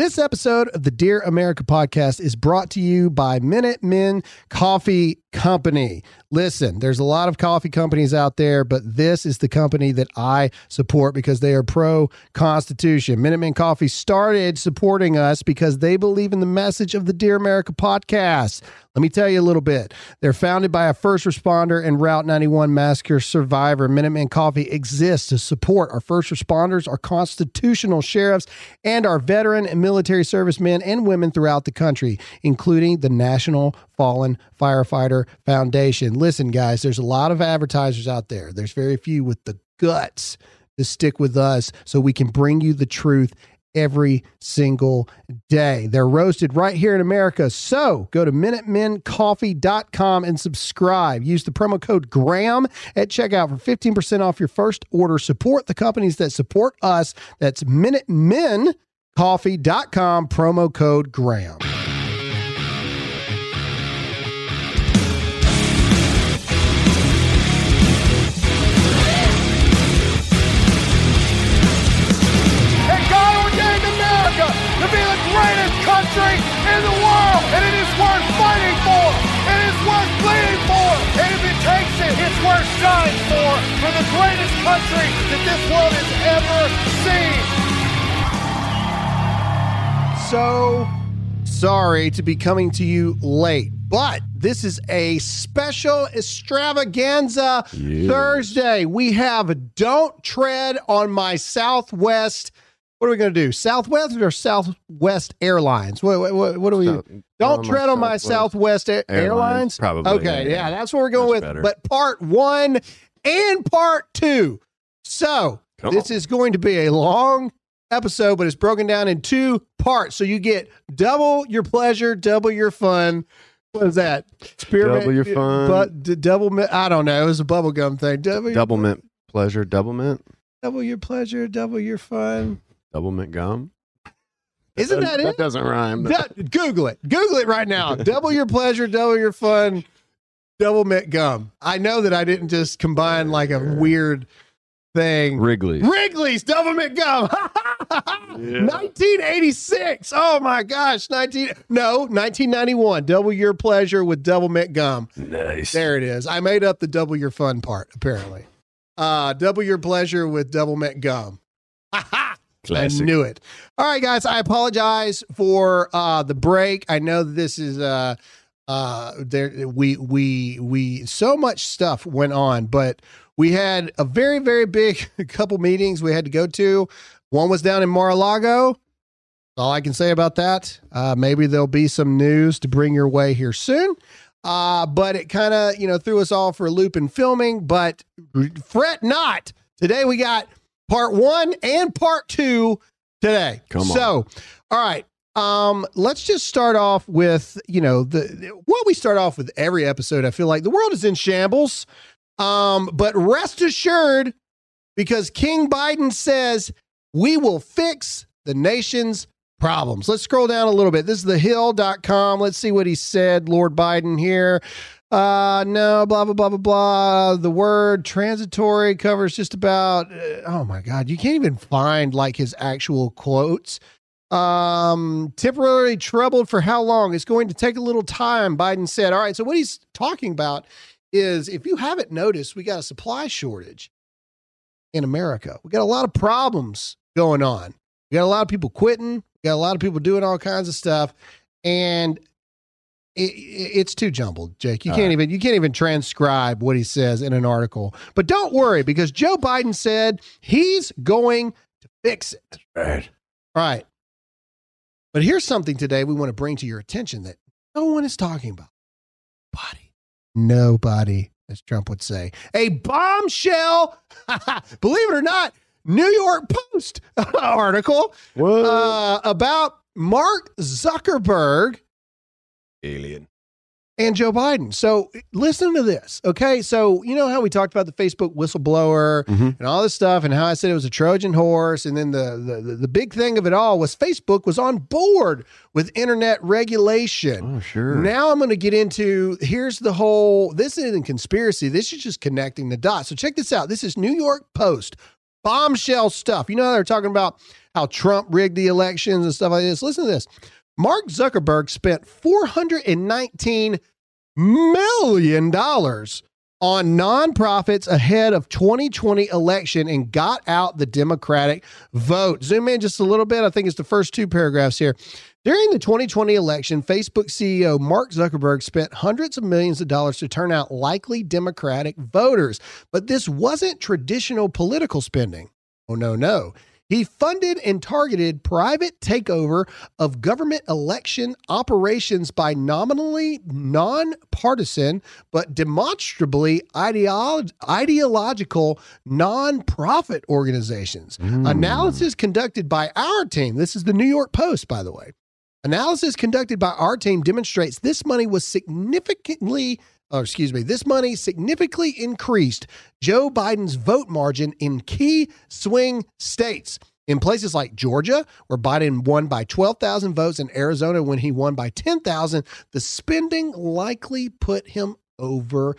This episode of the Dear America podcast is brought to you by Minute Men Coffee Company. Listen, there's a lot of coffee companies out there, but this is the company that I support because they are pro Constitution. Minutemen Coffee started supporting us because they believe in the message of the Dear America podcast. Let me tell you a little bit. They're founded by a first responder and Route 91 massacre survivor. Minuteman Coffee exists to support our first responders, our constitutional sheriffs, and our veteran and military servicemen and women throughout the country, including the National Fallen Firefighter Foundation. Listen, guys, there's a lot of advertisers out there. There's very few with the guts to stick with us so we can bring you the truth every single day. They're roasted right here in America. So go to MinutemenCoffee.com and subscribe. Use the promo code GRAHAM at checkout for 15% off your first order. Support the companies that support us. That's MinutemenCoffee.com, promo code GRAHAM. Country that this world has ever seen. so sorry to be coming to you late, but this is a special extravaganza Thursday. We have Don't Tread on My Southwest. What are we going to do? Southwest or Southwest Airlines? What, what, what, what do we South- Don't on my tread on my Southwest Air- Airlines? Airlines, probably, Okay, yeah, yeah, yeah. that's what we're going Much with. better. But part one and part two. So Come this on. is going to be a long episode, but it's broken down in two parts. So you get double your pleasure, double your fun. What is that? Spearmint, Double your fun. But d- double, mi- I don't know. It was a bubblegum thing. Double, your, Double mint pleasure, double mint, double your pleasure, double your fun. double mint gum. Isn't that That it? That doesn't rhyme. but- Google it. Google it right now. double your pleasure, double your fun, double mint gum. I know that I didn't just combine like a weird thing. Wrigley's. Wrigley's double mint gum. 1986. Oh my gosh. 19 No, 1991. Double your pleasure with double mint gum. Nice. There it is. I made up the double your fun part apparently. Uh double your pleasure with double mint gum. I Classic. knew it. All right, guys. I apologize for uh, the break. I know that this is uh, uh, there. We we we so much stuff went on, but we had a very very big couple meetings we had to go to. One was down in Mar-a-Lago. All I can say about that. Uh, maybe there'll be some news to bring your way here soon. Uh, but it kind of you know threw us all for a loop in filming. But fret not. Today we got part one and part two today. Come on. So, all right. Um, let's just start off with, you know, the what we start off with every episode. I feel like the world is in shambles. Um, but rest assured, because King Biden says we will fix the nation's problems. Let's scroll down a little bit. This is thehill.com. Let's see what he said, Lord Biden here. Uh, no, blah, blah, blah, blah, blah. The word transitory covers just about, uh, oh my God, you can't even find like his actual quotes. Um, temporarily troubled for how long? It's going to take a little time, Biden said. All right. So, what he's talking about is if you haven't noticed, we got a supply shortage in America. We got a lot of problems going on. We got a lot of people quitting. We got a lot of people doing all kinds of stuff. And it, it- it's too jumbled, Jake. You All can't right. even you can't even transcribe what he says in an article. But don't worry because Joe Biden said he's going to fix it. Right. All right. But here's something today we want to bring to your attention that no one is talking about. Body. Nobody, as Trump would say. A bombshell, believe it or not, New York Post article uh, about Mark Zuckerberg Alien. And Joe Biden. So listen to this. Okay. So, you know how we talked about the Facebook whistleblower Mhm. and all this stuff and how I said it was a Trojan horse. And then the, the, the, big thing of it all was Facebook was on board with internet regulation. Oh, sure. Now I'm going to get into here's the whole this isn't conspiracy. This is just connecting the dots. So check this out. This is New York Post. bombshell stuff. You know, they're talking about how Trump rigged the elections and stuff like this. Listen to this. Mark Zuckerberg spent $419 million on nonprofits ahead of 2020 election and got out the Democratic vote. Zoom in just a little bit. I think it's the first two paragraphs here. During the 2020 election, Facebook CEO Mark Zuckerberg spent hundreds of millions of dollars to turn out likely Democratic voters. But this wasn't traditional political spending. Oh, no, no. He funded and targeted private takeover of government election operations by nominally nonpartisan but demonstrably ideolo- ideological nonprofit organizations. Hmm. Analysis conducted by our team, this is the New York Post, by the way. Analysis conducted by our team demonstrates this money was significantly, or excuse me, this money significantly increased Joe Biden's vote margin in key swing states. In places like Georgia, where Biden won by 12,000 votes, and Arizona, when he won by 10,000, the spending likely put him over.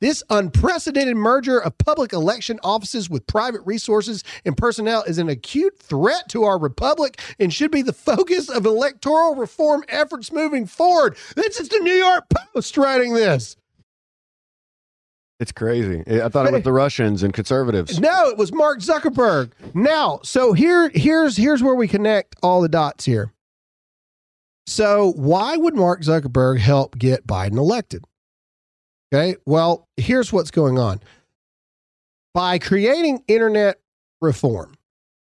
This unprecedented merger of public election offices with private resources and personnel is an acute threat to our republic and should be the focus of electoral reform efforts moving forward. This is the New York Post writing this. It's crazy. I thought it was the Russians and conservatives. No, it was Mark Zuckerberg. Now, so here, here's here's where we connect all the dots here. So, why would Mark Zuckerberg help get Biden elected? Okay, well, here's what's going on. By creating internet reform,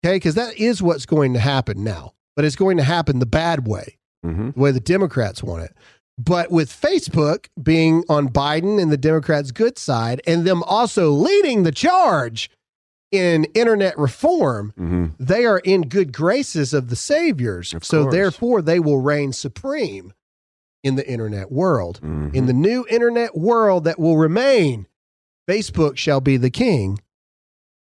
okay, because that is what's going to happen now, but it's going to happen the bad way hmm the way the Democrats want it. But with Facebook being on Biden and the Democrats' good side, and them also leading the charge in internet reform, hmm they are in good graces of the saviors. Of so course. therefore, they will reign supreme in the internet world. hmm In the new internet world that will remain, Facebook shall be the king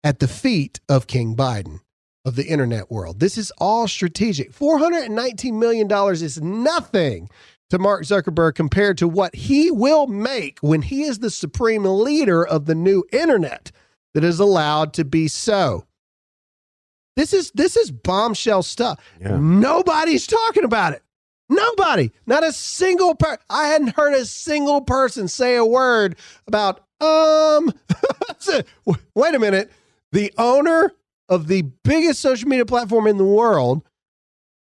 at the feet of King Biden of the internet world. This is all strategic. $419 million is nothing to Mark Zuckerberg compared to what he will make when he is the supreme leader of the new internet that is allowed to be so. This is this is bombshell stuff. Yeah. Nobody's talking about it. Nobody, not a single person. I hadn't heard a single person say a word about. Um, wait a minute. The owner of the biggest social media platform in the world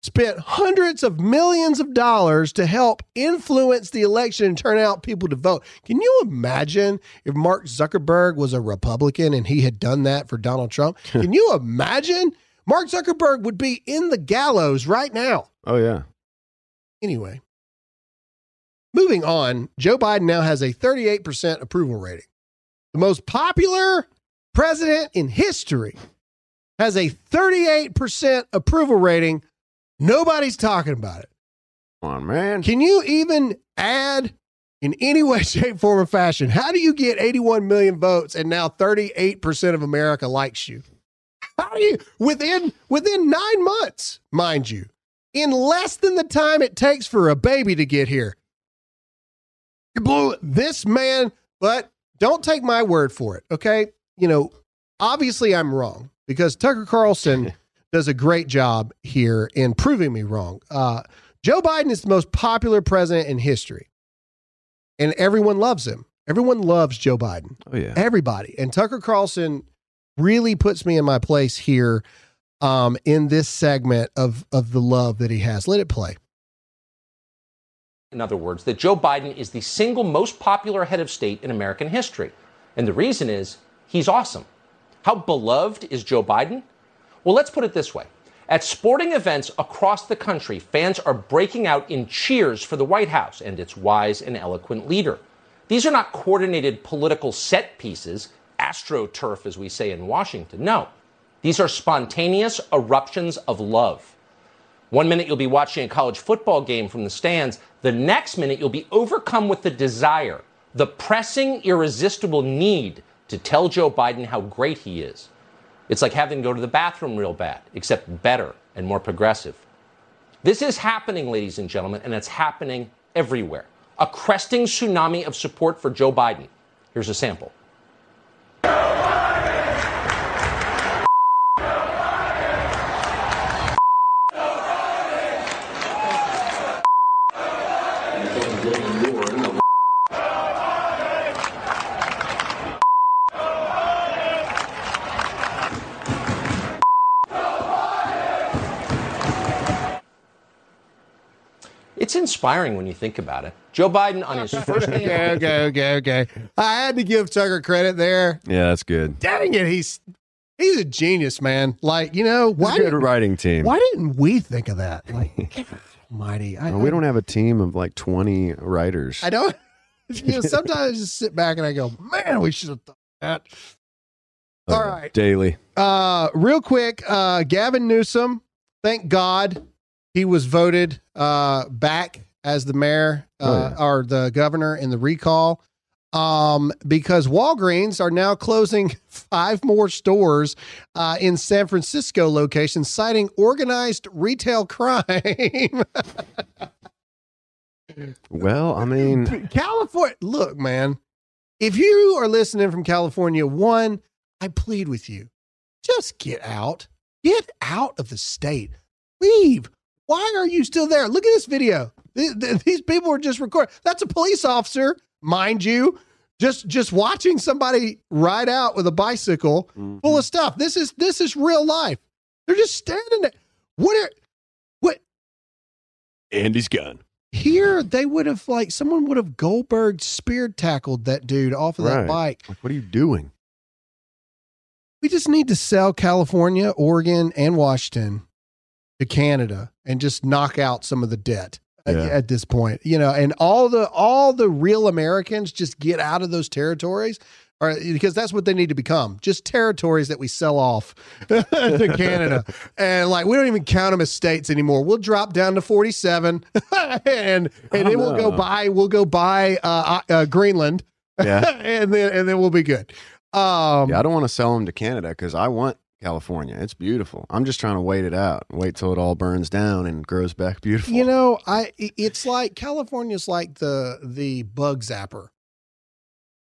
spent hundreds of millions of dollars to help influence the election and turn out people to vote. Can you imagine if Mark Zuckerberg was a Republican and he had done that for Donald Trump? Can you imagine? Mark Zuckerberg would be in the gallows right now. Oh yeah. Anyway, moving on, Joe Biden now has a 38% approval rating. The most popular president in history has a 38% approval rating. Nobody's talking about it. Come on, man. Can you even add in any way, shape, form, or fashion? How do you get 81 million votes and now 38% of America likes you? How do you within within nine months, mind you, in less than the time it takes for a baby to get here? You blew it. this man, but don't take my word for it, okay? You know, obviously I'm wrong because Tucker Carlson does a great job here in proving me wrong. Uh, Joe Biden is the most popular president in history, and everyone loves him. Everyone loves Joe Biden. Oh yeah. Everybody. And Tucker Carlson really puts me in my place here um, in this segment of of the love that he has. Let it play. in other words, that Joe Biden is the single most popular head of state in American history. And the reason is he's awesome. How beloved is Joe Biden? Well, let's put it this way. At sporting events across the country, fans are breaking out in cheers for the White House and its wise and eloquent leader. These are not coordinated political set pieces, astroturf, as we say in Washington. No, these are spontaneous eruptions of love. One minute you'll be watching a college football game from the stands. The next minute you'll be overcome with the desire, the pressing, irresistible need to tell Joe Biden how great he is. It's like having to go to the bathroom real bad, except better and more progressive. This is happening, ladies and gentlemen, and it's happening everywhere. A cresting tsunami of support for Joe Biden. Here's a sample. It's inspiring when you think about it. Joe Biden on his first day. Okay, okay, okay, okay. I had to give Tucker credit there. Yeah, that's good. Dang it, he's he's a genius, man. Like you know It's why good didn't, writing team. why didn't we think of that? Like, mighty. I, Well, we don't have a team of like 20 writers. I don't. You know, sometimes I just sit back and I go, man, we should have thought that. All Uh, right. Daily. Uh, real quick, uh, Gavin Newsom, thank God he was voted uh, back as the mayor uh, Oh, or the governor in the recall um, because Walgreens are now closing five more stores uh, in San Francisco locations, citing organized retail crime. Well, I mean, California, look, man, if you are listening from California, one, I plead with you, just get out. Get out of the state. Leave. Why are you still there? Look at this video. Th- th- These people are just recording. That's a police officer, mind you, just just watching somebody ride out with a bicycle mm-hmm. full of stuff. This is this is real life. They're just standing there. What are what Andy's gun. here they would have like someone would have Goldberg spear tackled that dude off of that bike. Like, what are you doing? We just need to sell California, Oregon, and Washington to Canada and just knock out some of the debt at, Yeah. at this point. You know, and all the all the real Americans just get out of those territories. Or, because that's what they need to become just territories that we sell off to Canada. And like, we don't even count them as states anymore. We'll drop down to 47 and, and then we'll go buy, we'll go buy uh, uh, Greenland Yeah. and then, and then we'll be good. Um, yeah, I don't want to sell them to Canada because I want California. It's beautiful. I'm just trying to wait it out. Wait till it all burns down and grows back beautiful. You know, I it's like California's like the the bug zapper.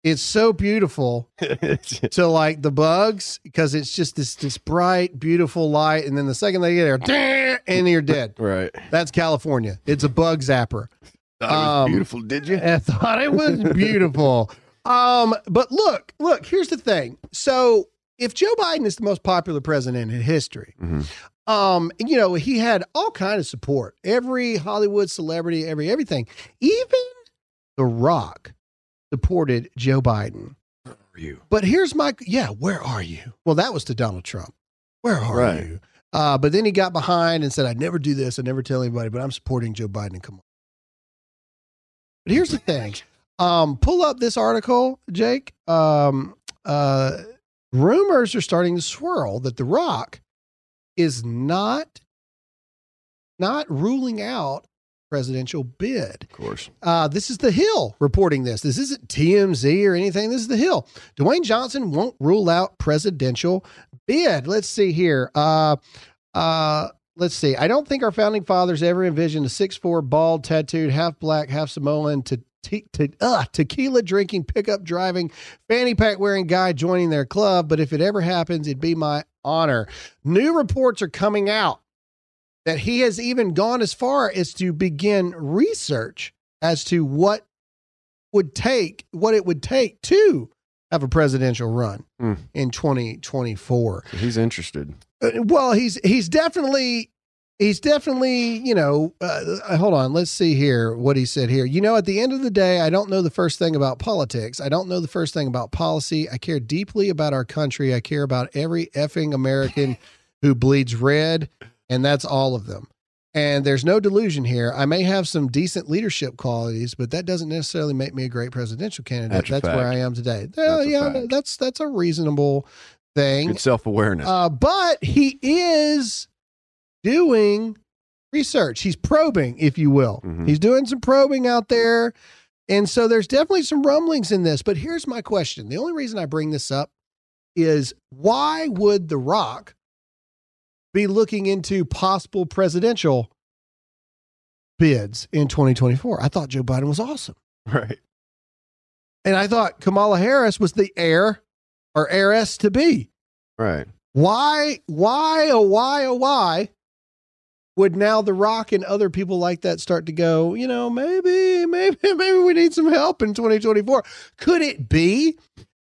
It's so beautiful to like the bugs because it's just this this bright, beautiful light, and then the second they get there, and you're dead. right. That's California. It's a bug zapper. Thought it was Um, beautiful, did you? I thought it was beautiful. um, but look, look. Here's the thing. So if Joe Biden is the most popular president in history, Mhm. um, you know, he had all kind of support. Every Hollywood celebrity, every everything, even The Rock supported Joe Biden. Where are you? But here's my yeah, where are you? Well, that was to Donald Trump. Where are Right. you? Uh, but then he got behind and said, I'd never do this, I'd never tell anybody, but I'm supporting Joe Biden. Come on. But here's the thing. Um, pull up this article, Jake. Um, uh, rumors are starting to swirl that The Rock is not not ruling out presidential bid. Of course. Uh, this is The Hill reporting this. This isn't TMZ or anything. This is The Hill. Dwayne Johnson won't rule out presidential bid. Let's see here. Uh, uh, let's see. I don't think our founding fathers ever envisioned a six-four, bald, tattooed, half black, half Samoan to te- to uh, tequila drinking, pickup driving, fanny pack wearing guy joining their club. But if it ever happens, it'd be my honor. New reports are coming out that he has even gone as far as to begin research as to what would take what it would take to have a presidential run Hmm. in 2024 So he's interested. Uh, well he's he's definitely he's definitely you know uh, hold on let's see here what he said here. You know at the end of the day i don't know the first thing about politics. I don't know the first thing about policy. I care deeply about our country. I care about every effing american who bleeds red and that's all of them. And there's no delusion here. I may have some decent leadership qualities but that doesn't necessarily make me a great presidential candidate. That's that's, where i am today. Well, That's yeah that's that's a reasonable thing. Good self awareness. uh, but he is doing research. He's probing, if you will. Mhm. He's doing some probing out there. And so there's definitely some rumblings in this. But here's my question the only reason I bring this up is why would The Rock be looking into possible presidential bids in 2024? I thought Joe Biden was awesome. right. And I thought Kamala Harris was the heir or heiress to be. Right. Why, why, oh, why, oh, why would now The Rock and other people like that start to go, you know, maybe, maybe, maybe we need some help in 2024? Could it be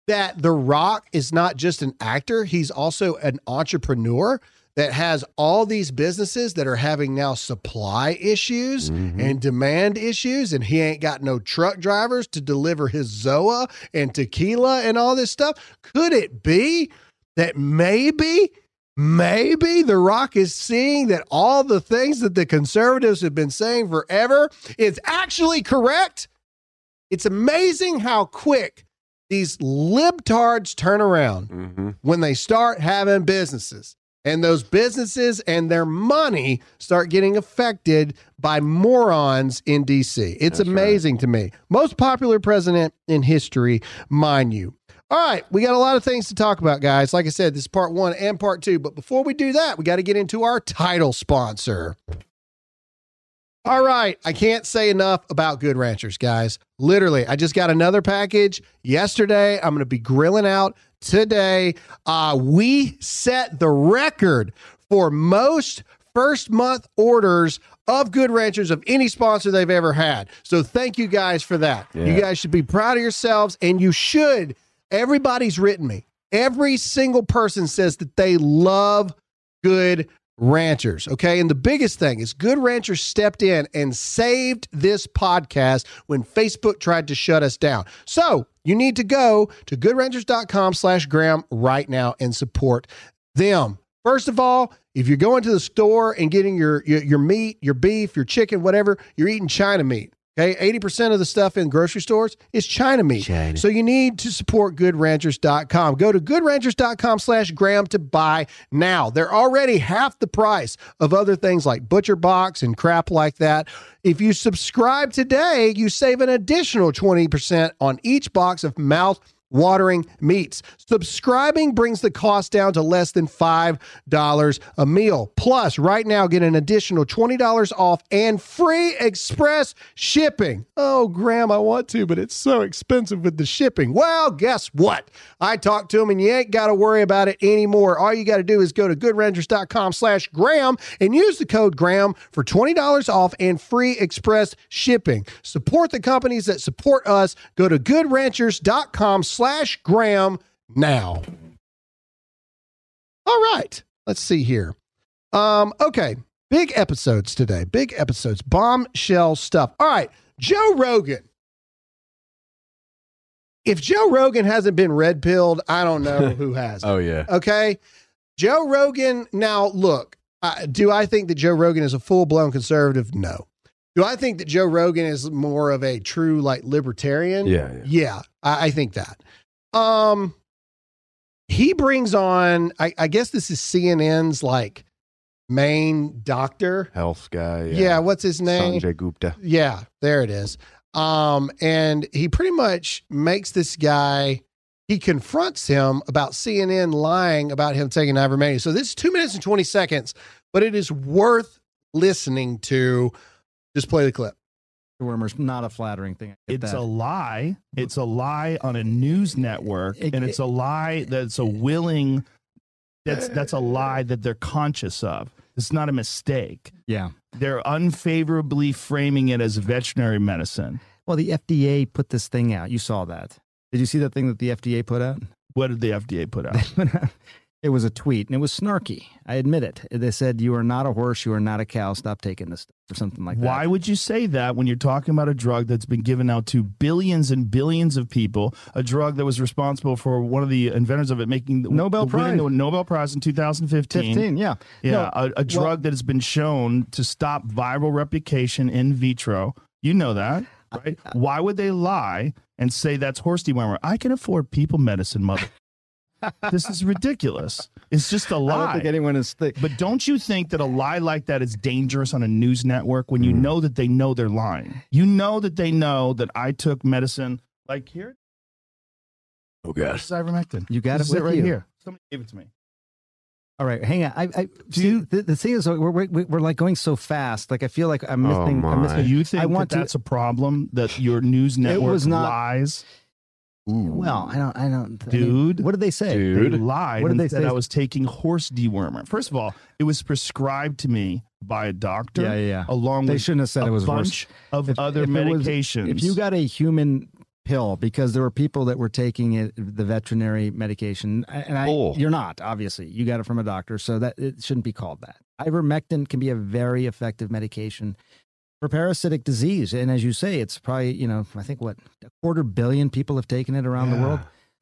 that The Rock is not just an actor, he's also an entrepreneur? that has all these businesses that are having now supply issues Mhm. and demand issues, and he ain't got no truck drivers to deliver his Zoa and tequila and all this stuff. Could it be that maybe, maybe The Rock is seeing that all the things that the conservatives have been saying forever is actually correct? It's amazing how quick these libtards turn around Mhm. when they start having businesses and those businesses and their money start getting affected by morons in DC. It's That's right. amazing to me. Most popular president in history, mind you. All right, we got a lot of things to talk about, guys. Like I said, this is part one and part two. But before we do that, we got to get into our title sponsor. All right. I can't say enough about Good Ranchers, guys. Literally, I just got another package yesterday. I'm going to be grilling out today. Uh, we set the record for most first month orders of Good Ranchers of any sponsor they've ever had. So thank you guys for that. You guys should be proud of yourselves, and you should. Everybody's written me. Every single person says that they love Good Ranchers. Okay. And the biggest thing is Good Ranchers stepped in and saved this podcast when Facebook tried to shut us down. So you need to go to goodranchers.com slash Graham right now and support them. First of all, if you're going to the store and getting your, your, your meat, your beef, your chicken, whatever, you're eating China meat. Okay. 80% of the stuff in grocery stores is China meat. China. So you need to support goodranchers.com. Go to goodranchers.com slash Graham to buy now. They're already half the price of other things like Butcher Box and crap like that. If you subscribe today, you save an additional 20% on each box of mouth watering meats. Subscribing brings the cost down to less than $5 a meal. Plus, right now, get an additional $20 off and free express shipping. Oh, Graham, I want to, but it's so expensive with the shipping. Well, guess what? I talked to him and you ain't got to worry about it anymore. All you got to do is go to goodranchers.com slash Graham and use the code Graham for $20 off and free express shipping. Support the companies that support us. Go to goodranchers.com slash Graham now. All right. Let's see here. Um, okay. Big episodes today. Big episodes. Bombshell stuff. All right. Joe Rogan. If Joe Rogan hasn't been red pilled, I don't know who has. Oh yeah. Okay. Joe Rogan. Now, look, uh, do I think that Joe Rogan is a full blown conservative? No. Do I think that Joe Rogan is more of a true like libertarian? Yeah. yeah. Yeah, I, I think that. Um, he brings on. I, I guess this is CNN's like main doctor. Health guy. Yeah, what's his name? Sanjay Gupta. Yeah, there it is. Um, and he pretty much makes this guy. He confronts him about CNN lying about him taking ivermectin. So this is two minutes and twenty seconds, but it is worth listening to. Just play the clip. Wormer's not a flattering thing. It's that. a lie. It's a lie on a news network, It- and it's a lie that's a willing. That's that's a lie that they're conscious of. It's not a mistake. yeah. They're unfavorably framing it as veterinary medicine. Well, the FDA put this thing out. You saw that. Did you see that thing that the FDA put out? What did the FDA put out? it was a tweet and it was snarky. I admit it. They said, You are not a horse. You are not a cow. Stop taking this stuff or something like that. Why would you say that when you're talking about a drug that's been given out to billions and billions of people? A drug that was responsible for one of the inventors of it making the Nobel the Prize. the Nobel Prize in 2015. 15, yeah. Yeah, No, a, a drug that has been shown to stop viral replication in vitro. You know that, right? Why would they lie and say that's horse dewormer? I can afford people medicine, mother. This is ridiculous. It's just a I don't lie. think anyone is. Th- but don't you think that a lie like that is dangerous on a news network when you Mm. know that they know they're lying? You know that they know that I took medicine like here. Oh This gosh. is ivermectin. You got This it is with right you. here. Somebody gave it to me. All right, hang on. I, I see, the, the thing is, we're, we're, we're like going so fast. Like, I feel like I'm Oh, missing. I'm my. missing. You think I want that to- that's a problem that your news network was not- lies? Well, I don't. I don't. I mean, Dude. what did they say? Dude. They lied What did and they said say? I was taking horse dewormer. First of all, it was prescribed to me by a doctor. Yeah, yeah, yeah. Along They with shouldn't have said a it was horse. bunch of If- other if it was- medications. If you got a human pill because there were people that were taking it, the veterinary medication, and I, Oh. you're not. Obviously, you got it from a doctor, so that it shouldn't be called that. Ivermectin can be a very effective medication for parasitic disease, and as you say, it's probably you know I think what a quarter billion people have taken it around the world.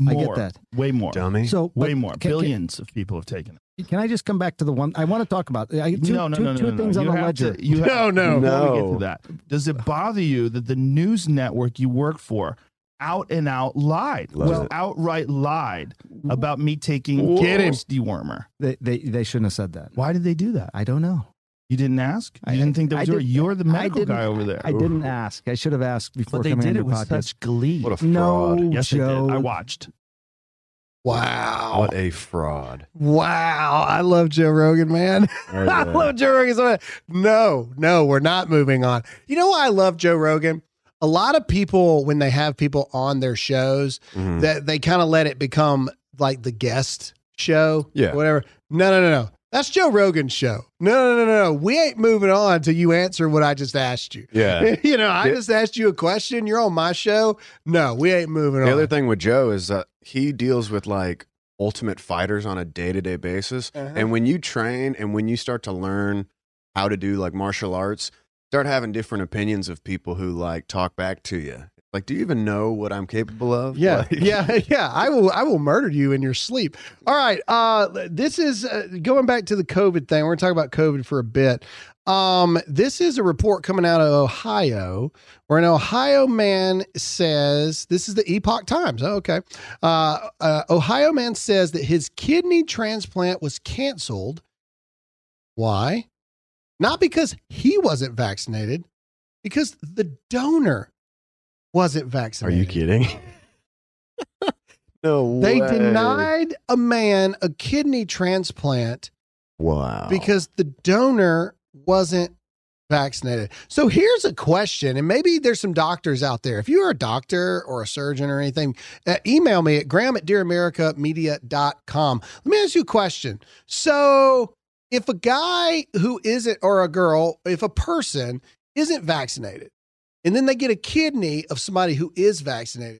I get that. Way more. Dummy. So Way more. can- can- Billions of people have taken it. Can I just come back to the one I want to talk about? I, two, no, no, two- no, no, two no, no. things on You the ledger. to- you have- No, no. Before we get to that, does it bother you that the news network you work for out and out lied, Love just it. outright lied about me taking Get him. horse dewormer? They, they they shouldn't have said that. Why did they do that? I don't know. You didn't ask. You I- didn't think that I was your. did- You're the medical guy over there. I didn't ask. I should have asked before but they coming did on it your with podcast. such glee. What a fraud. no, yes, they Joe. did. I watched. Wow. What a fraud. Wow. I love Joe Rogan, man. Oh, I love Joe Rogan so much. No, no, we're not moving on. You know why I love Joe Rogan? A lot of people, when they have people on their shows, Mhm. that they kind of let it become like the guest show, Yeah. whatever. No, no, no, no. That's Joe Rogan's show. No, no, no, no. We ain't moving on until you answer what I just asked you. Yeah. you know, I just asked you a question. You're on my show. No, we ain't moving on. The other thing with Joe is that he deals with like ultimate fighters on a day to day basis. Uh-huh. And when you train and when you start to learn how to do like martial arts, start having different opinions of people who like talk back to you. Like, do you even know what I'm capable of? Yeah, Like- yeah, yeah. I will. I will murder you in your sleep. All right. Uh, this is uh, going back to the COVID thing. We're going to talk about COVID for a bit. Um, this is a report coming out of Ohio, where an Ohio man says this is the Epoch Times. Oh, okay. Uh, uh, Ohio man says that his kidney transplant was canceled. Why? Not because he wasn't vaccinated, because the donor wasn't vaccinated. Are you kidding? no They way. denied a man a kidney transplant Wow. because the donor wasn't vaccinated. So here's a question, and maybe there's some doctors out there. If you're a doctor or a surgeon or anything, uh, email me at graham at dearamericamedia.com. Let me ask you a question. So if a guy who isn't, or a girl, if a person isn't vaccinated, and then they get a kidney of somebody who is vaccinated,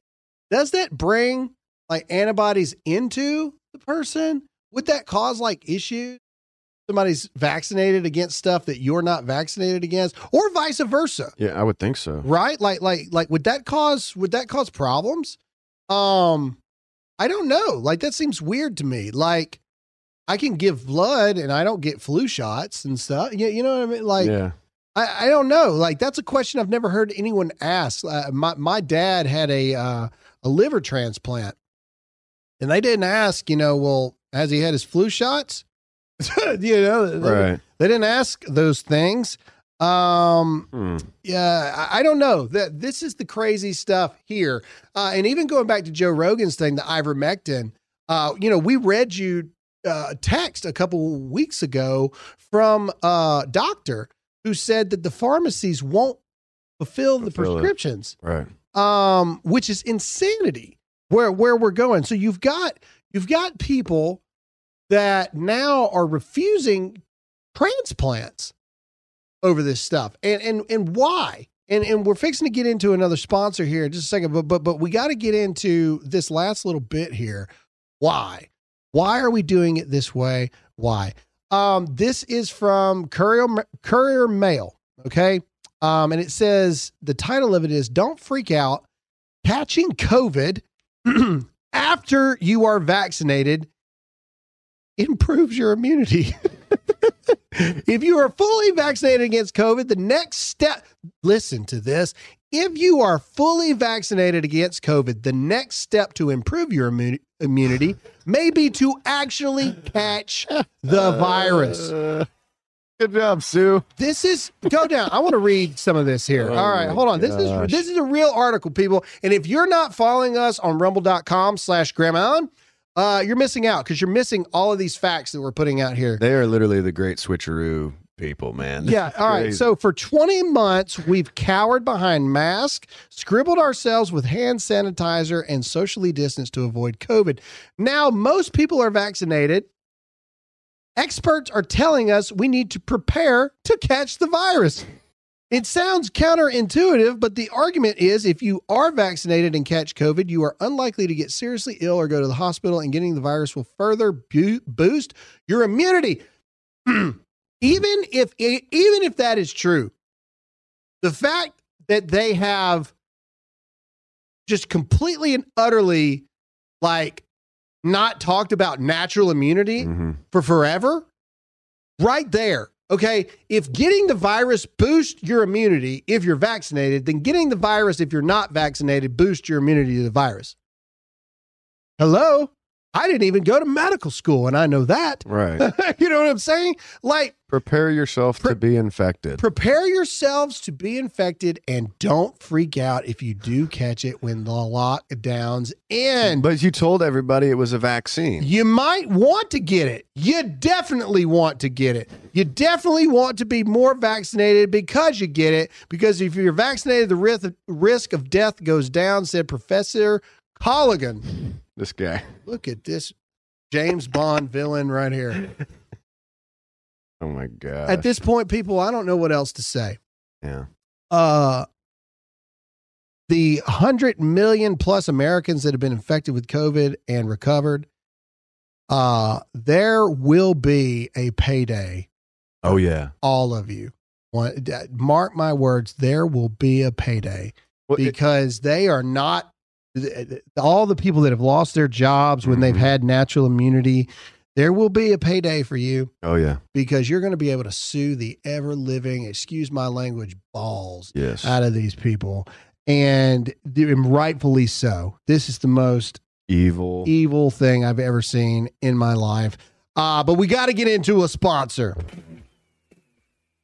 does that bring like antibodies into the person? Would that cause like issues? Somebody's vaccinated against stuff that you're not vaccinated against, or vice versa, yeah, I would think so. right? Like, like, like, would that cause would that cause problems? Um, I don't know. Like, that seems weird to me. Like, I can give blood and I don't get flu shots and stuff. You, you know what I mean? Like, yeah. I, I don't know. Like that's a question I've never heard anyone ask. Uh, my my dad had a uh, a liver transplant, and they didn't ask. You know, well, has he had his flu shots? you know, they, Right. they didn't ask those things. Um, Hmm. yeah, I, I don't know. That this is the crazy stuff here, uh, and even going back to Joe Rogan's thing, the ivermectin. Uh, you know, we read you uh, text a couple weeks ago from a doctor who said that the pharmacies won't fulfill the Fulfill it. prescriptions, Right. um, which is insanity. Where where we're going. So you've got you've got people that now are refusing transplants over this stuff. And and and why? And and we're fixing to get into another sponsor here in just a second, but but but we got to get into this last little bit here. Why? Why are we doing it this way? Why? Um, this is from Courier Courier Mail. Okay. Um, and it says the title of it is Don't Freak Out. Catching COVID after you are vaccinated improves your immunity. if you are fully vaccinated against COVID, the next step, listen to this. If you are fully vaccinated against COVID, the next step to improve your immu- immunity may be to actually catch the virus. Uh, good job, Sue. This is go down. I want to read some of this here. Oh All right, hold on. This is this is a real article, people. And if you're not following us on rumble.com slash Graham Allen, uh, you're missing out because you're missing all of these facts that we're putting out here. They are literally the great switcheroo people, man. Yeah. All right. So for 20 months, we've cowered behind masks, scribbled ourselves with hand sanitizer, and socially distanced to avoid COVID. Now, most people are vaccinated. Experts are telling us we need to prepare to catch the virus. It sounds counterintuitive, but the argument is if you are vaccinated and catch COVID, you are unlikely to get seriously ill or go to the hospital, and getting the virus will further bu- boost your immunity. even if even if that is true, the fact that they have just completely and utterly like not talked about natural immunity Mhm. for forever, right there. Okay. If getting the virus boosts your immunity if you're vaccinated, then getting the virus if you're not vaccinated boosts your immunity to the virus. Hello? I didn't even go to medical school and I know that. Right. you know what I'm saying? Like, Prepare yourself Pre- to be infected. prepare yourselves to be infected and don't freak out if you do catch it when the lockdowns end. but you told everybody it was a vaccine. You might want to get it. You definitely want to get it. You definitely want to be more vaccinated because you get it. Because if you're vaccinated, the risk risk of death goes down, said Professor Collignon. This guy. Look at this James Bond villain right here. Oh my god. At this point, people, I don't know what else to say. yeah. uh the 100 million plus Americans that have been infected with COVID and recovered uh there will be a payday Oh yeah. all of you mark my words there will be a payday Well, it- because they are not all the people that have lost their jobs when they've Mhm. had natural immunity there will be a payday for you oh yeah. because you're going to be able to sue the ever living excuse my language balls Yes. out of these people and and rightfully so this is the most Evil. evil thing i've ever seen in my life uh, but we got to get into a sponsor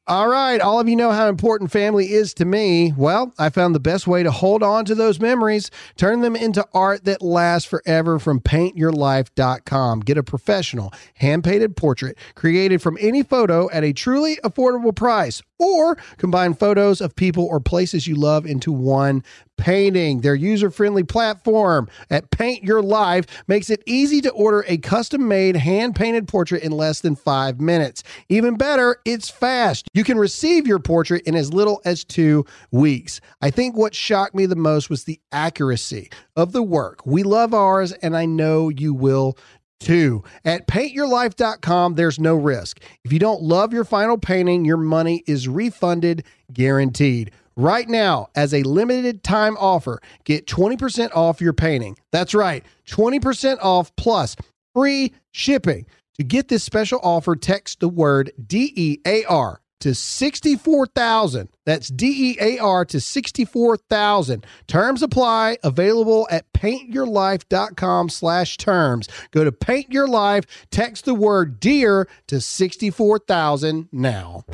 all right all of you know how important family is to me. Well i found the best way to hold on to those memories turn them into art that lasts forever from paintyourlife.com get a professional hand-painted portrait created from any photo at a truly affordable price or combine photos of people or places you love into one painting. Their user friendly platform at Paint Your Life makes it easy to order a custom made hand painted portrait in less than five minutes. Even better, it's fast. You can receive your portrait in as little as two weeks. I think what shocked me the most was the accuracy of the work. We love ours, and I know you will too. At paintyourlife.com, there's no risk. If you don't love your final painting, your money is refunded guaranteed. Right now, as a limited time offer, get 20% off your painting. That's right, 20% off plus free shipping. To get this special offer, text the word DEAR to 64,000. That's D E A R to 64,000. Terms apply. Available at paintyourlife.com slash terms. Go to Paint Your Life, text the word DEAR to 64,000 now.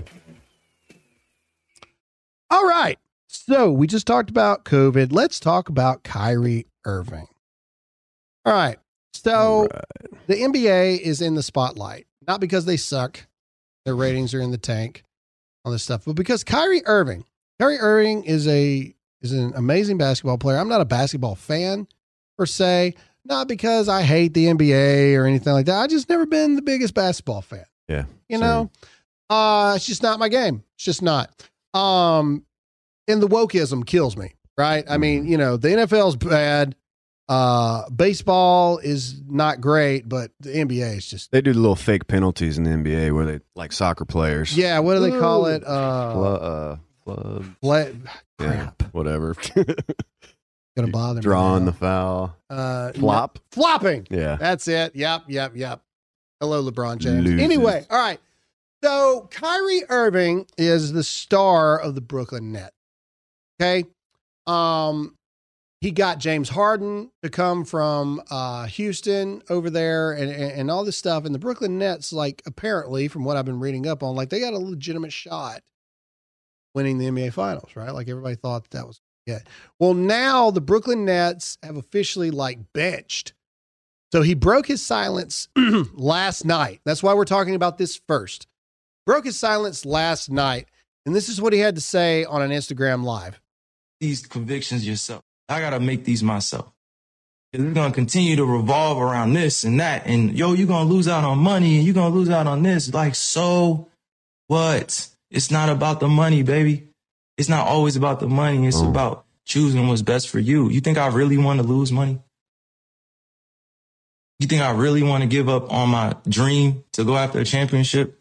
All right. So we just talked about COVID. Let's talk about Kyrie Irving. All right. So the NBA is in the spotlight, not because they suck, their ratings are in the tank, all this stuff, but because Kyrie Irving, Kyrie Irving is a is an amazing basketball player. I'm not a basketball fan per se, not because I hate the NBA or anything like that. I just never been the biggest basketball fan. Yeah. You same. know, uh, it's just not my game. It's just not. Um, and the wokeism kills me, right? I mean, you know, the NFL's bad. Uh, baseball is not great, but the NBA is just They do the little fake penalties in the NBA where they like soccer players. yeah. What do they call it? Uh, Flu- uh, flub, fla- yeah, crap. whatever. Gonna bother me. Drawing now. the foul. uh, Flop. no- flopping. Yeah. That's it. Yep, yep, yep. Hello, LeBron James. Loses. Anyway, all right. So Kyrie Irving is the star of the Brooklyn Net. Okay. Um, he got James Harden to come from uh, Houston over there and, and, and all this stuff. And the Brooklyn Nets, like, apparently, from what I've been reading up on, like, they got a legitimate shot winning the NBA Finals, right? Like, everybody thought that, that was it. Well, now the Brooklyn Nets have officially, like, benched. So he broke his silence last night. That's why we're talking about this first. Broke his silence last night. And this is what he had to say on an Instagram live. these convictions yourself. I gotta make these myself. It's gonna continue to revolve around this and that, and yo, you're gonna lose out on money, and you're gonna lose out on this. Like, so what? It's not about the money, baby. It's not always about the money. It's Oh. about choosing what's best for you. You think I really want to lose money? You think I really want to give up on my dream to go after a championship?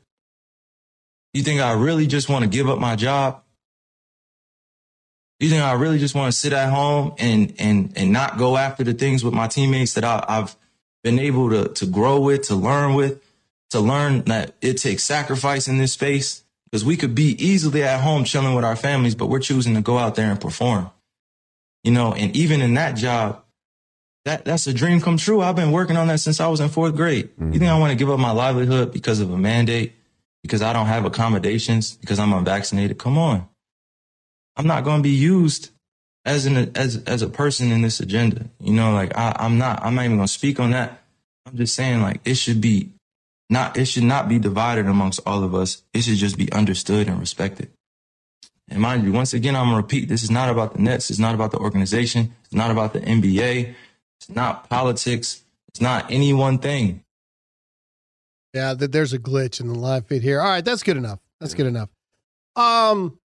You think I really just want to give up my job? You think I really just want to sit at home and and and not go after the things with my teammates that I, I've been able to to grow with, to learn with, to learn that it takes sacrifice in this space? Because we could be easily at home chilling with our families, but we're choosing to go out there and perform. You know, and even in that job, that that's a dream come true. I've been working on that since I was in fourth grade. You think I mm-hmm. want to give up my livelihood because of a mandate? Because I don't have accommodations? Because I'm unvaccinated? Come on. I'm not going to be used as an as as a person in this agenda. You know, like I, I'm not. I'm not even going to speak on that. I'm just saying, like it should be not. It should not be divided amongst all of us. It should just be understood and respected. And mind you, once again, I'm gonna repeat: this is not about the Nets. It's not about the organization. It's not about the NBA. It's not politics. It's not any one thing. Yeah, th- there's a glitch in the live feed here. All right, that's good enough. That's good enough. Um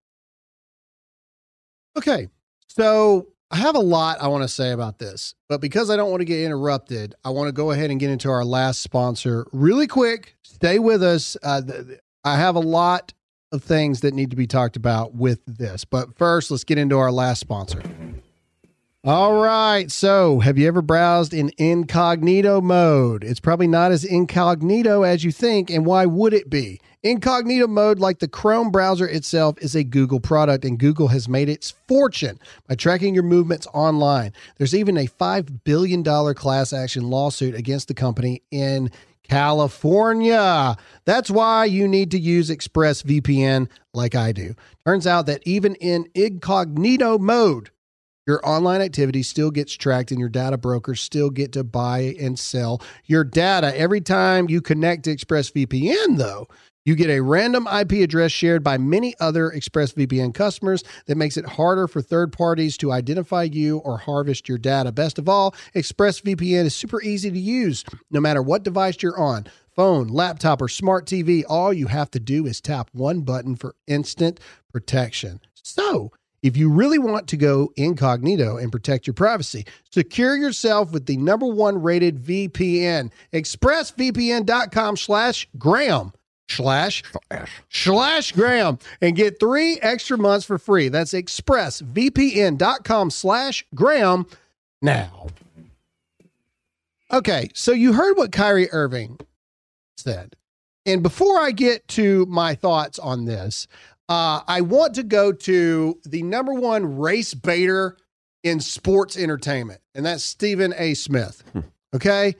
Okay. So I have a lot I want to say about this, but because I don't want to get interrupted, I want to go ahead and get into our last sponsor really quick. Stay with us. Uh, th- I have a lot of things that need to be talked about with this, but first, let's get into our last sponsor. All right. So, have you ever browsed in incognito mode? It's probably not as incognito as you think, and why would it be? Incognito mode, like the Chrome browser itself, is a Google product, and Google has made its fortune by tracking your movements online. There's even a $5 billion class action lawsuit against the company in California. That's why you need to use ExpressVPN like I do. Turns out that even in incognito mode, your online activity still gets tracked and your data brokers still get to buy and sell your data. Every time you connect to ExpressVPN, though, you get a random IP address shared by many other ExpressVPN customers that makes it harder for third parties to identify you or harvest your data. Best of all, ExpressVPN is super easy to use no matter what device you're on phone, laptop, or smart TV. All you have to do is tap one button for instant protection. So, if you really want to go incognito and protect your privacy, secure yourself with the number one rated VPN, expressvpn.com slash Graham slash slash Graham and get three extra months for free. That's expressvpn.com slash Graham now. Okay, so you heard what Kyrie Irving said. And before I get to my thoughts on this, uh, I want to go to the number one race baiter in sports entertainment, and that's Stephen A. Smith. Okay.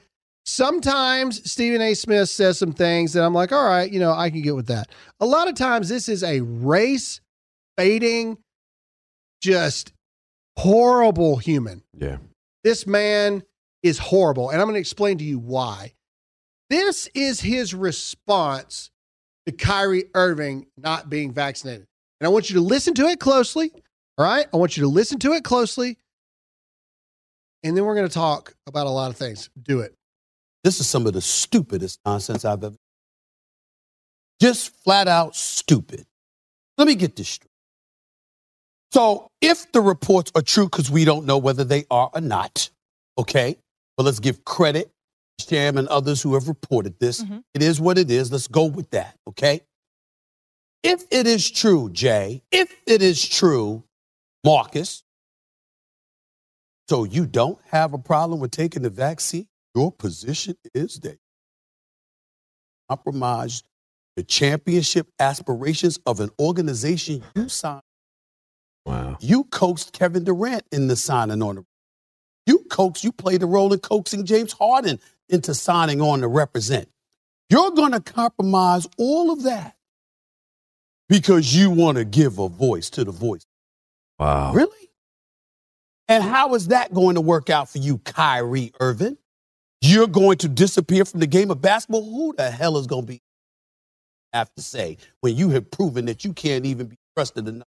Sometimes Stephen A. Smith says some things that I'm like, all right, you know, I can get with that. A lot of times this is a race baiting, just horrible human. Yeah. This man is horrible. And I'm going to explain to you why. This is his response to Kyrie Irving not being vaccinated. And I want you to listen to it closely. All right. I want you to listen to it closely. And then we're going to talk about a lot of things. Do it. This is some of the stupidest nonsense I've ever. Just flat out stupid. Let me get this straight. So, if the reports are true, because we don't know whether they are or not, okay, but let's give credit to Shams and others who have reported this. Mm-hmm. It is what it is. Let's go with that, okay? If it is true, Jay, if it is true, Marcus, so you don't have a problem with taking the vaccine, your position is that compromise the championship aspirations of an organization you signed. Wow. You coaxed Kevin Durant in the signing on the. You coaxed, you played the role in coaxing James Harden into signing on to represent. You're going to compromise all of that because you want to give a voice to the voice. Wow. Really? And how is that going to work out for you, Kyrie Irving? You're going to disappear from the game of basketball? Who the hell is going to be have to say when you have proven that you can't even be trusted enough?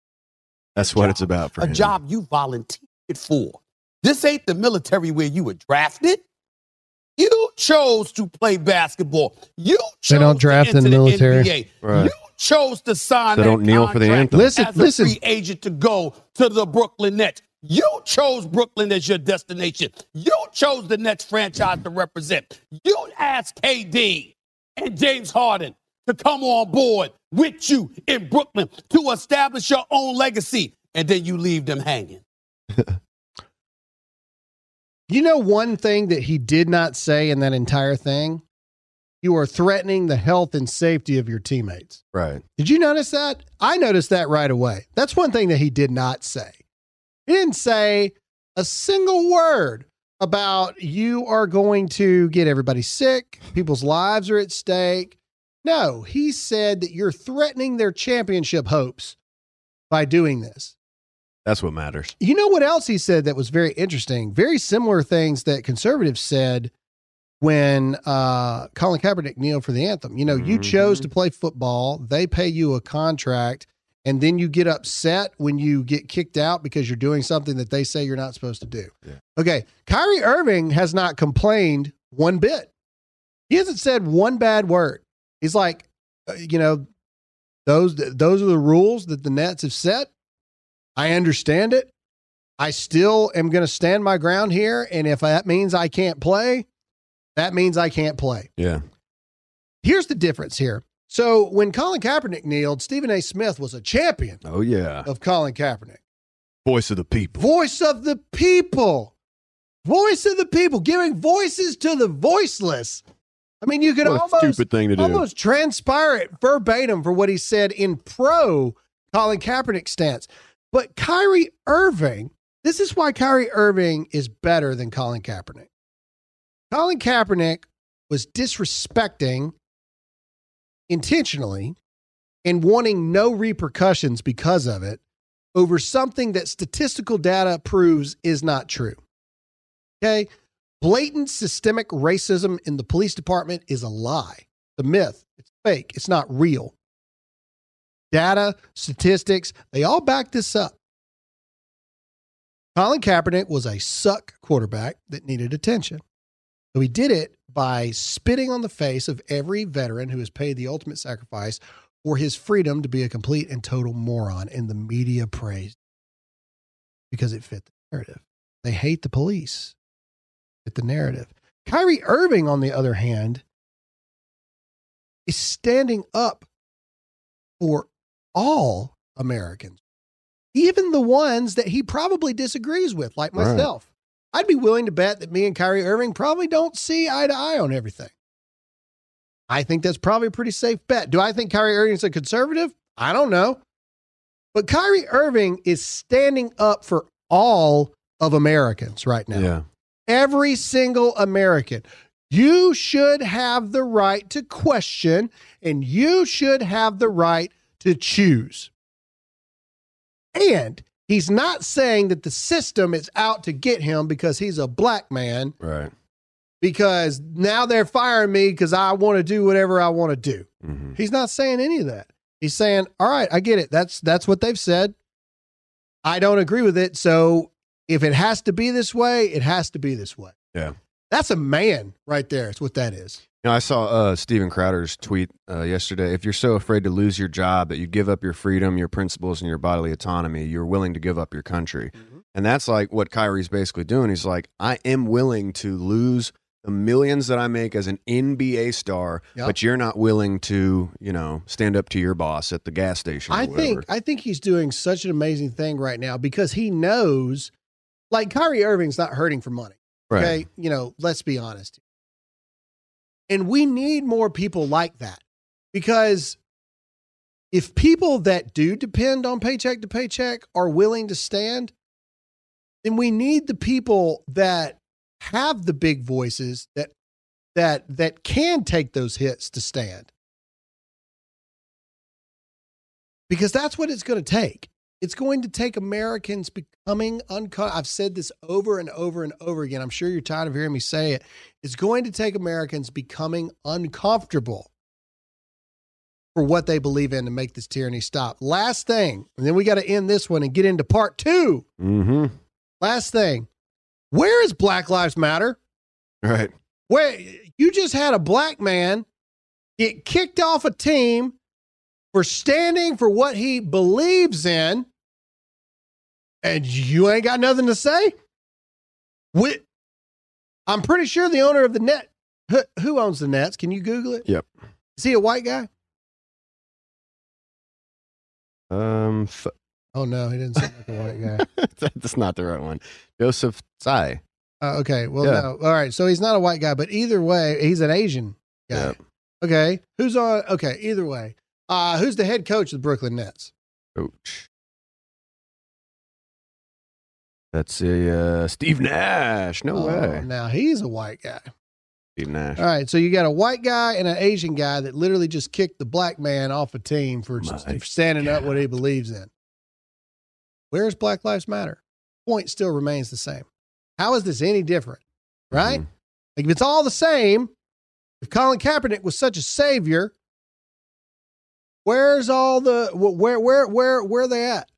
That's what it's about for a him. job you volunteered for. This ain't the military where you were drafted. You chose to play basketball. You chose They don't draft to in the military. NBA. Right. You chose to sign. So that don't kneel for the contract anthem. Listen, as a listen. free agent to go to the Brooklyn Nets. You chose Brooklyn as your destination. You chose the Nets franchise to represent. You asked KD and James Harden to come on board with you in Brooklyn to establish your own legacy, and then you leave them hanging. You know, one thing that he did not say in that entire thing? You are threatening the health and safety of your teammates. Right. Did you notice that? I noticed that right away. That's one thing that he did not say. He didn't say a single word about you are going to get everybody sick, people's lives are at stake. No, he said that you're threatening their championship hopes by doing this. That's what matters. You know what else he said that was very interesting? Very similar things that conservatives said when uh, Colin Kaepernick kneeled for the anthem. You know, you chose to play football, they pay you a contract, and then you get upset when you get kicked out because you're doing something that they say you're not supposed to do. Yeah. Okay, Kyrie Irving has not complained one bit. He hasn't said one bad word. He's like, uh, you know, those those are the rules that the Nets have set. I understand it. I still am going to stand my ground here. And if that means I can't play, that means I can't play. Yeah. Here's the difference here. So when Colin Kaepernick kneeled, Stephen A. Smith was a champion Oh yeah. of Colin Kaepernick. Voice of the people. Voice of the people. Voice of the people, giving voices to the voiceless. I mean, you could almost stupid thing to do. almost transpire it verbatim for what he said in pro Colin Kaepernick stance. But Kyrie Irving, this is why Kyrie Irving is better than Colin Kaepernick. Colin Kaepernick was disrespecting intentionally and wanting no repercussions because of it over something that statistical data proves is not true. Okay? Blatant systemic racism in the police department is a lie. The myth. It's fake. It's not real. Data, statistics, they all back this up. Colin Kaepernick was a suck quarterback that needed attention. So he did it by spitting on the face of every veteran who has paid the ultimate sacrifice for his freedom to be a complete and total moron. And the media praised because it fit the narrative. They hate the police, fit the narrative. Kyrie Irving, on the other hand, is standing up for all Americans, even the ones that he probably disagrees with, like Right. myself. I'd be willing to bet that me and Kyrie Irving probably don't see eye to eye on everything. I think that's probably a pretty safe bet. Do I think Kyrie Irving's a conservative? I don't know. But Kyrie Irving is standing up for all of Americans right now Yeah. every single American. You should have the right to question and you should have the right to choose. And he's not saying that the system is out to get him because he's a black man, Right. because now they're firing me because I want to do whatever I want to do. hmm He's not saying any of that. He's saying, "All right, I get it. That's that's what they've said. I don't agree with it. So if it has to be this way, it has to be this way." Yeah. That's a man right there. It's what that is. You know, I saw uh, Steven Crowder's tweet uh, yesterday. If you're so afraid to lose your job that you give up your freedom, your principles, and your bodily autonomy, you're willing to give up your country. And that's like what Kyrie's basically doing. He's like, I am willing to lose the millions that I make as an NBA star, Yep. but you're not willing to, you know, stand up to your boss at the gas station. I think. I think he's doing such an amazing thing right now because he knows like Kyrie Irving's not hurting for money. right. Okay. You know, let's be honest. And we need more people like that because if people that do depend on paycheck to paycheck are willing to stand, then we need the people that have the big voices that that that can take those hits to stand. Because that's what it's going to take. It's going to take Americans becoming uncomfortable. I've said this over and over and over again. I'm sure you're tired of hearing me say it. It's going to take Americans becoming uncomfortable for what they believe in to make this tyranny stop. Last thing, and then we got to end this one and get into part two. Mm-hmm. Last thing, where is Black Lives Matter? Right. Where you just had a black man get kicked off a team for standing for what he believes in, and you ain't got nothing to say? We, I'm pretty sure the owner of the net, who, who owns the Nets? Can you Google it? Yep. Is he a white guy? Um, f- Oh no, he didn't seem like a white guy. that's not the right one. Joseph Tsai. Uh, okay, well, Yeah. no, all right. So he's not a white guy, but either way, he's an Asian guy. Yep. Okay, who's on? Okay, either way, uh, who's the head coach of the Brooklyn Nets? Coach. That's a uh, Steve Nash. No Oh, way. Now he's a white guy. Steve Nash. All right, so you got a white guy and an Asian guy that literally just kicked the black man off a team for, My for standing up what he believes in. Where's Black Lives Matter? Point still remains the same. How is this any different? Right? Mhm. Like if it's all the same, if Colin Kaepernick was such a savior, where's all the where where where where are they at?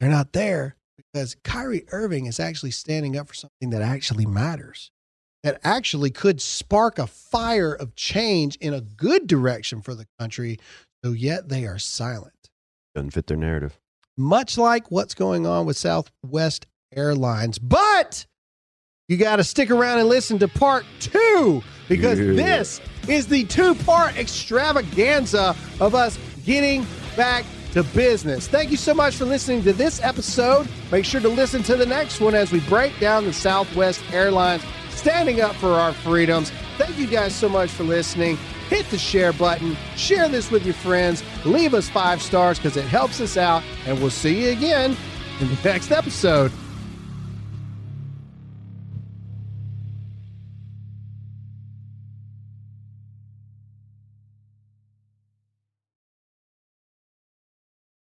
They're not there because Kyrie Irving is actually standing up for something that actually matters. That actually could spark a fire of change in a good direction for the country. So yet they are silent Doesn't fit their narrative. much like what's going on with Southwest Airlines. But you got to stick around and listen to part two because Yeah. this is the two part extravaganza of us getting back to business. Thank you so much for listening to this episode. Make sure to listen to the next one as we break down the Southwest Airlines standing up for our freedoms. Thank you guys so much for listening. Hit the share button, share this with your friends, leave us five stars because it helps us out, and we'll see you again in the next episode